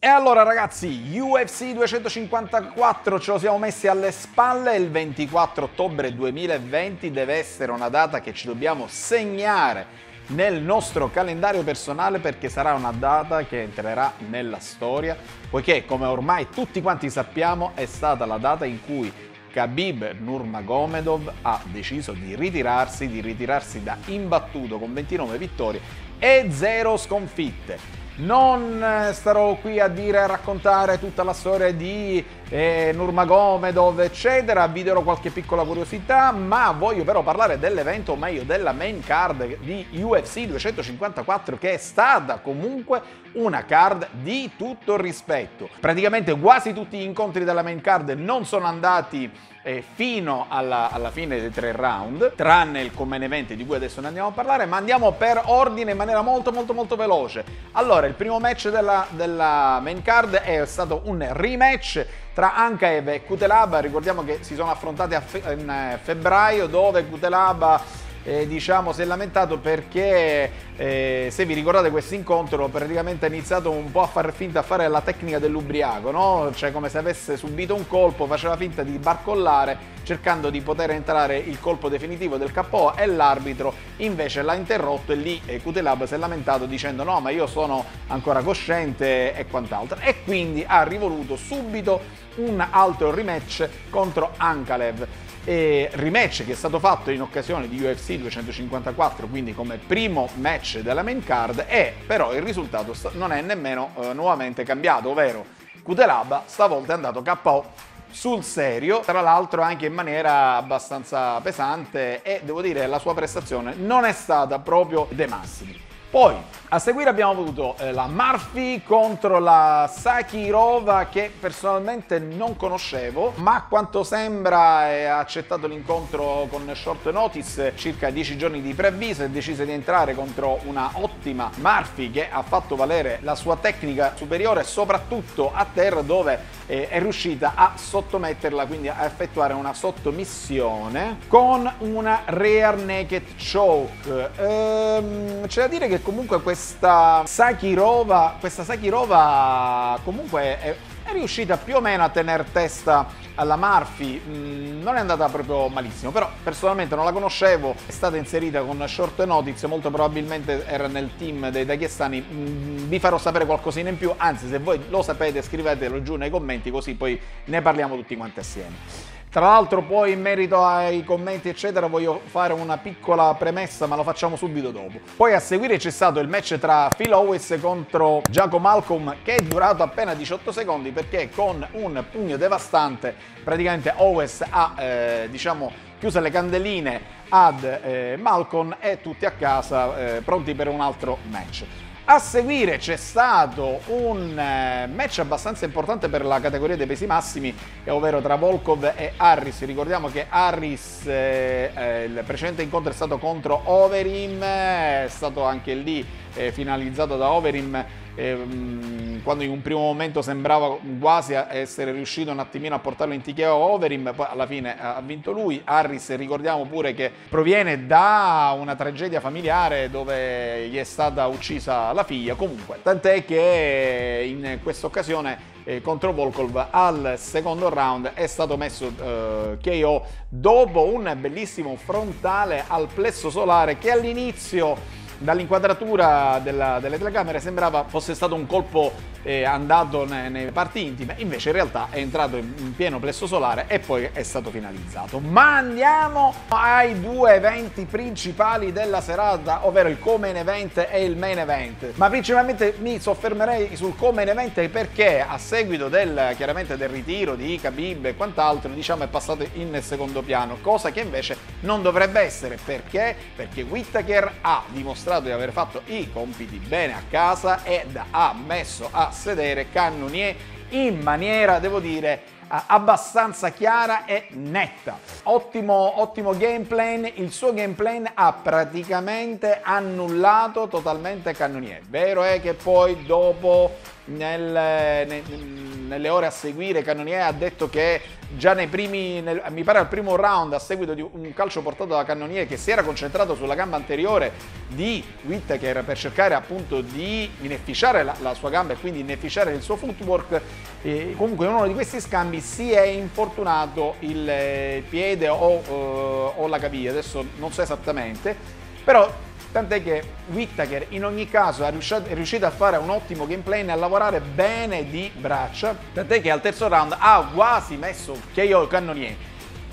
E allora ragazzi, UFC 254 ce lo siamo messi alle spalle, il 24 ottobre 2020 deve essere una data che ci dobbiamo segnare nel nostro calendario personale perché sarà una data che entrerà nella storia, poiché come ormai tutti quanti sappiamo è stata la data in cui Khabib Nurmagomedov ha deciso di ritirarsi, di ritirarsi da imbattuto con 29 vittorie e 0 sconfitte. Non eh, starò qui a dire, a raccontare tutta la storia di eh, Nurmagomedov, eccetera, vi darò qualche piccola curiosità, ma voglio però parlare dell'evento, o meglio della main card di UFC 254, che è stata comunque una card di tutto rispetto. Praticamente quasi tutti gli incontri della main card non sono andati eh, fino alla, alla, fine dei tre round, tranne il common event di cui adesso ne andiamo a parlare, ma andiamo per ordine in maniera molto molto molto veloce. Allora, il primo match della, della main card è stato un rematch tra Ankaev e Kutelaba, ricordiamo che si sono affrontati fe- in eh, febbraio dove Kutelaba eh, diciamo, si è lamentato perché eh, se vi ricordate questo incontro praticamente ha iniziato un po' a far finta a fare la tecnica dell'ubriaco, no? cioè come se avesse subito un colpo, faceva finta di barcollare cercando di poter entrare il colpo definitivo del KO e l'arbitro invece l'ha interrotto e lì eh, si è lamentato dicendo no ma io sono ancora cosciente e quant'altro e quindi ha rivoluto subito un altro rematch contro Ankalev e rematch che è stato fatto in occasione di UFC 254, quindi come primo match della main card, e però il risultato non è nemmeno eh, nuovamente cambiato, ovvero Kutelaba stavolta è andato KO sul serio, tra l'altro anche in maniera abbastanza pesante e devo dire la sua prestazione non è stata proprio dei massimi. Poi a seguire abbiamo avuto eh, la Murphy contro la Sakirova che personalmente non conoscevo, ma a quanto sembra ha accettato l'incontro con short notice, circa 10 giorni di preavviso e decise di entrare contro una ottima Murphy che ha fatto valere la sua tecnica superiore soprattutto a terra dove eh, è riuscita a sottometterla, quindi a effettuare una sottomissione con una rear naked choke. Ehm, c'è da dire che comunque questa Sakirova, questa Sakirova comunque è, è riuscita più o meno a tenere testa alla Murphy, mm, non è andata proprio malissimo, però personalmente non la conoscevo, è stata inserita con short notice, molto probabilmente era nel team dei daghestani, mm, vi farò sapere qualcosina in più, anzi se voi lo sapete scrivetelo giù nei commenti così poi ne parliamo tutti quanti assieme. Tra l'altro poi in merito ai commenti eccetera voglio fare una piccola premessa ma lo facciamo subito dopo. Poi a seguire c'è stato il match tra Phil Owens contro Giacomo Malcolm che è durato appena 18 secondi perché con un pugno devastante praticamente Owens ha eh, diciamo chiuse le candeline ad eh, Malcolm e tutti a casa eh, pronti per un altro match. A seguire c'è stato un eh, match abbastanza importante per la categoria dei pesi massimi, ovvero tra Volkov e Harris. Ricordiamo che Harris, eh, eh, il precedente incontro è stato contro Overeem, è stato anche lì eh, finalizzato da Overeem ehm, quando in un primo momento sembrava quasi essere riuscito un attimino a portarlo in TKO Overeem, poi alla fine ha vinto lui. Harris ricordiamo pure che proviene da una tragedia familiare dove gli è stata uccisa la figlia, comunque, tant'è che in questa occasione eh, contro Volkov al secondo round è stato messo eh, KO dopo un bellissimo frontale al plesso solare che all'inizio dall'inquadratura della, delle telecamere sembrava fosse stato un colpo eh, andato nei, nei, parti intime, invece in realtà è entrato in, in pieno plesso solare e poi è stato finalizzato. Ma andiamo ai due eventi principali della serata, ovvero il co-main event e il main event. Ma principalmente mi soffermerei sul co-main event perché a seguito del, chiaramente del ritiro di Khabib e quant'altro, diciamo è passato in secondo piano, cosa che invece non dovrebbe essere. Perché? Perché Whittaker ha dimostrato di aver fatto i compiti bene a casa ed ha messo a sedere Cannonier in maniera, devo dire, abbastanza chiara e netta. Ottimo, ottimo game plan, il suo game plan ha praticamente annullato totalmente Cannonier. Vero è che poi dopo nel, nel, nelle ore a seguire Cannonier ha detto che già nei primi, nel, mi pare al primo round a seguito di un calcio portato da Cannonier che si era concentrato sulla gamba anteriore di Whittaker per cercare appunto di inefficiare la, la sua gamba e quindi inefficiare il suo footwork e comunque in uno di questi scambi si è infortunato il eh, piede o, uh, o la caviglia adesso non so esattamente però tant'è che Whittaker in ogni caso è riuscito a fare un ottimo gameplay e a lavorare bene di braccia, tant'è che al terzo round ha quasi messo KO Cannonier.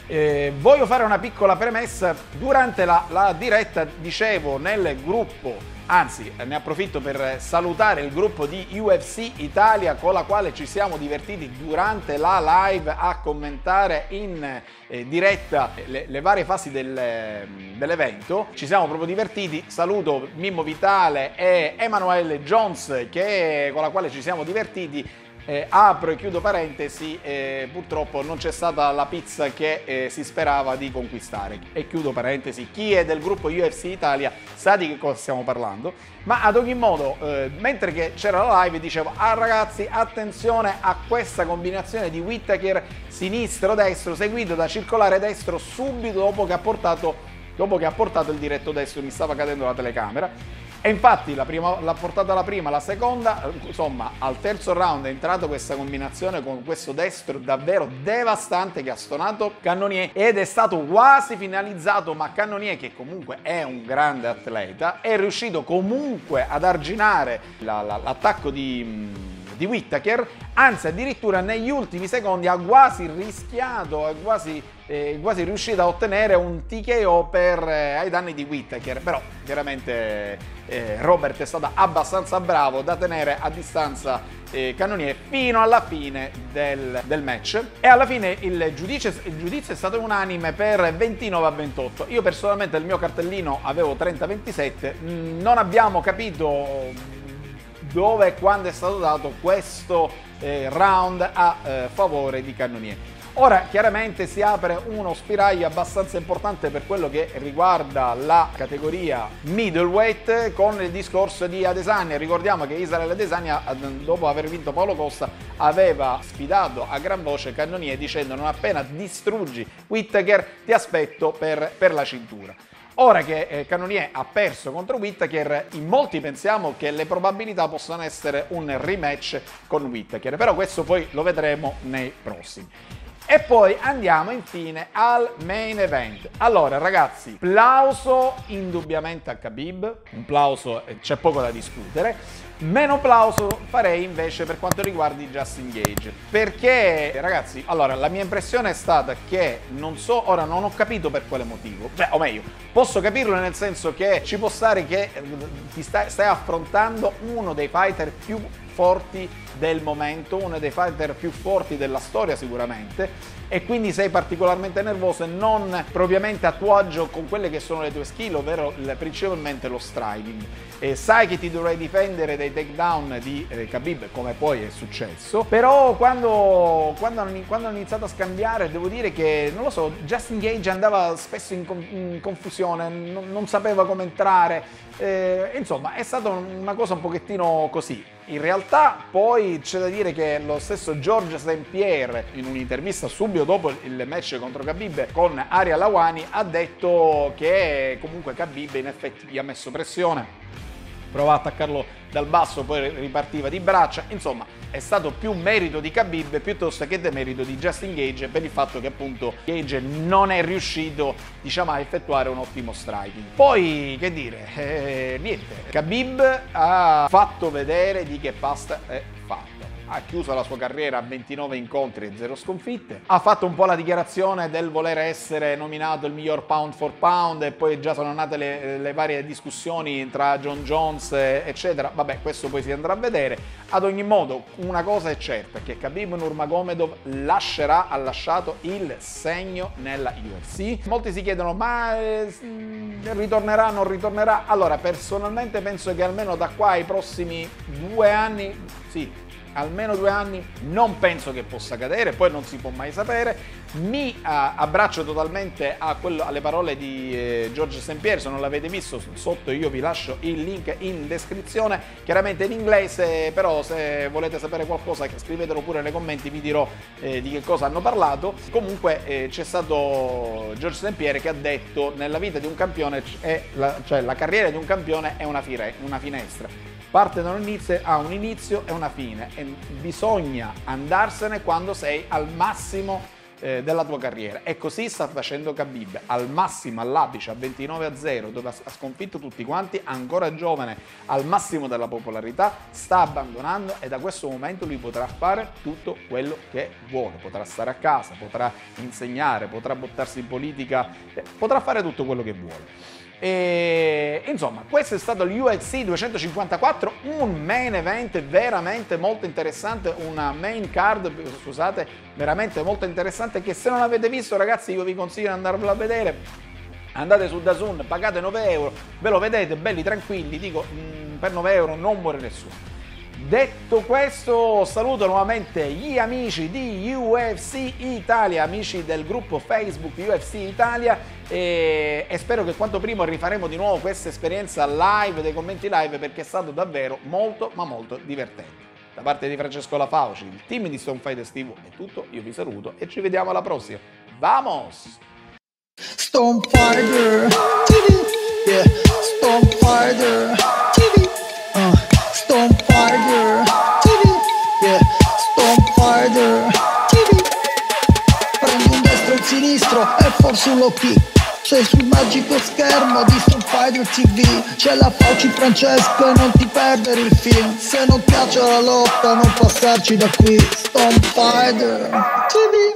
Eh, voglio fare una piccola premessa, durante la, la diretta dicevo nel gruppo Anzi, ne approfitto per salutare il gruppo di UFC Italia con la quale ci siamo divertiti durante la live a commentare in eh, diretta le, le, varie fasi del, dell'evento. Ci siamo proprio divertiti. Saluto Mimmo Vitale e Emanuele Jones che, con la quale ci siamo divertiti eh, apro e chiudo parentesi, eh, purtroppo non c'è stata la pizza che eh, si sperava di conquistare. E chiudo parentesi, chi è del gruppo UFC Italia sa di che cosa stiamo parlando. Ma ad ogni modo, eh, mentre c'era la live dicevo, ah ragazzi, attenzione a questa combinazione di Whittaker sinistro-destro seguito da circolare destro subito dopo che ha portato, dopo che ha portato il diretto destro, mi stava cadendo la telecamera e infatti l'ha portata la prima, la seconda, insomma al terzo round è entrata questa combinazione con questo destro davvero devastante che ha stonato Cannonier ed è stato quasi finalizzato ma Cannonier che comunque è un grande atleta è riuscito comunque ad arginare l'attacco di di Whittaker, anzi addirittura negli ultimi secondi ha quasi rischiato, ha quasi, eh, quasi riuscito a ottenere un TKO per, eh, ai danni di Whittaker, però veramente eh, Robert è stato abbastanza bravo da tenere a distanza eh, Cannonier fino alla fine del, del, match. E alla fine il giudizio, il giudizio è stato unanime per 29 a 28 io personalmente il mio cartellino avevo 30-27 mm, non abbiamo capito dove e quando è stato dato questo eh, round a eh, favore di Cannonier. Ora chiaramente si apre uno spiraglio abbastanza importante per quello che riguarda la categoria middleweight con il discorso di Adesanya. Ricordiamo che Israele Adesanya dopo aver vinto Paolo Costa aveva sfidato a gran voce Cannonier dicendo non appena distruggi Whittaker ti aspetto per, per la cintura. Ora che eh, Cannonier ha perso contro Whittaker, in molti pensiamo che le probabilità possano essere un rematch con Whittaker, però questo poi lo vedremo nei prossimi. E poi andiamo infine al main event. Allora ragazzi, plauso indubbiamente a Khabib, un plauso, c'è poco da discutere. Meno applauso farei invece per quanto riguarda Justin Gage. Perché, ragazzi, allora la mia impressione è stata che non so, ora non ho capito per quale motivo. Cioè, o meglio, posso capirlo nel senso che ci può stare che eh, ti stai, stai affrontando uno dei fighter più forti del momento, uno dei fighter più forti della storia sicuramente e quindi sei particolarmente nervoso e non propriamente a tuo agio con quelle che sono le tue skill, ovvero principalmente lo striking. E sai che ti dovrai difendere dai takedown di eh, Khabib, come poi è successo, però quando, quando, quando, hanno, iniziato a scambiare, devo dire che, non lo so, Justin Gage andava spesso in, in confusione, non, non sapeva come entrare, eh, insomma, è stata una cosa un pochettino così. In realtà poi c'è da dire che lo stesso George St. Pierre in un'intervista subito dopo il match contro Khabib con Aria Lawani ha detto che comunque Khabib in effetti gli ha messo pressione provava a attaccarlo dal basso, poi ripartiva di braccia, insomma è stato più merito di Khabib piuttosto che demerito di Justin Gage per il fatto che appunto Gage non è riuscito diciamo a effettuare un ottimo striking. Poi che dire, eh, niente, Khabib ha fatto vedere di che pasta è ha chiuso la sua carriera a 29 incontri e 0 sconfitte. Ha fatto un po' la dichiarazione del voler essere nominato il miglior pound for pound e poi già sono nate le, le varie discussioni tra John Jones eccetera. Vabbè, questo poi si andrà a vedere. Ad ogni modo, una cosa è certa, che Khabib Nurmagomedov lascerà, ha lasciato il segno nella UFC. Molti si chiedono, ma eh, ritornerà, non ritornerà? Allora, personalmente penso che almeno da qua ai prossimi due anni, sì, almeno due anni, non penso che possa cadere, poi non si può mai sapere, mi abbraccio totalmente quello, alle parole di eh, George St. Pierre, se non l'avete visto sotto io vi lascio il link in descrizione, chiaramente in inglese, però se volete sapere qualcosa scrivetelo pure nei commenti, vi dirò eh, di che cosa hanno parlato. Comunque eh, c'è stato George St. Pierre che ha detto nella vita di un campione, la, cioè la carriera di un campione è una, fire, una finestra parte da un inizio, ha un inizio e una fine e bisogna andarsene quando sei al massimo eh, della tua carriera. E così sta facendo Khabib, al massimo, all'apice, a 29 a 0, dove ha sconfitto tutti quanti, ancora giovane, al massimo della popolarità, sta abbandonando e da questo momento lui potrà fare tutto quello che vuole, potrà stare a casa, potrà insegnare, potrà buttarsi in politica, eh, potrà fare tutto quello che vuole. E, insomma, questo è stato l'UFC 254, un main event veramente molto interessante, una main card, scusate, veramente molto interessante che se non avete visto ragazzi io vi consiglio di andarvelo a vedere. Andate su Dazun, pagate 9 euro, ve lo vedete belli tranquilli, dico mh, mm, per 9 euro non muore nessuno. Detto questo, saluto nuovamente gli amici di UFC Italia, amici del gruppo Facebook UFC Italia e, e, spero che quanto prima rifaremo di nuovo questa esperienza live, dei commenti live, perché è stato davvero molto ma molto divertente. Da parte di Francesco Lafauci, il team di Stone Fighters TV è tutto, io vi saluto e ci vediamo alla prossima. Vamos! Stone Fighter yeah, Stone Fighter forse un low kick sul magico schermo di Stone Fighter TV C'è la Fauci Francesco e non ti perdere il film. Se non piace la lotta non passarci da qui. Stone Fighter TV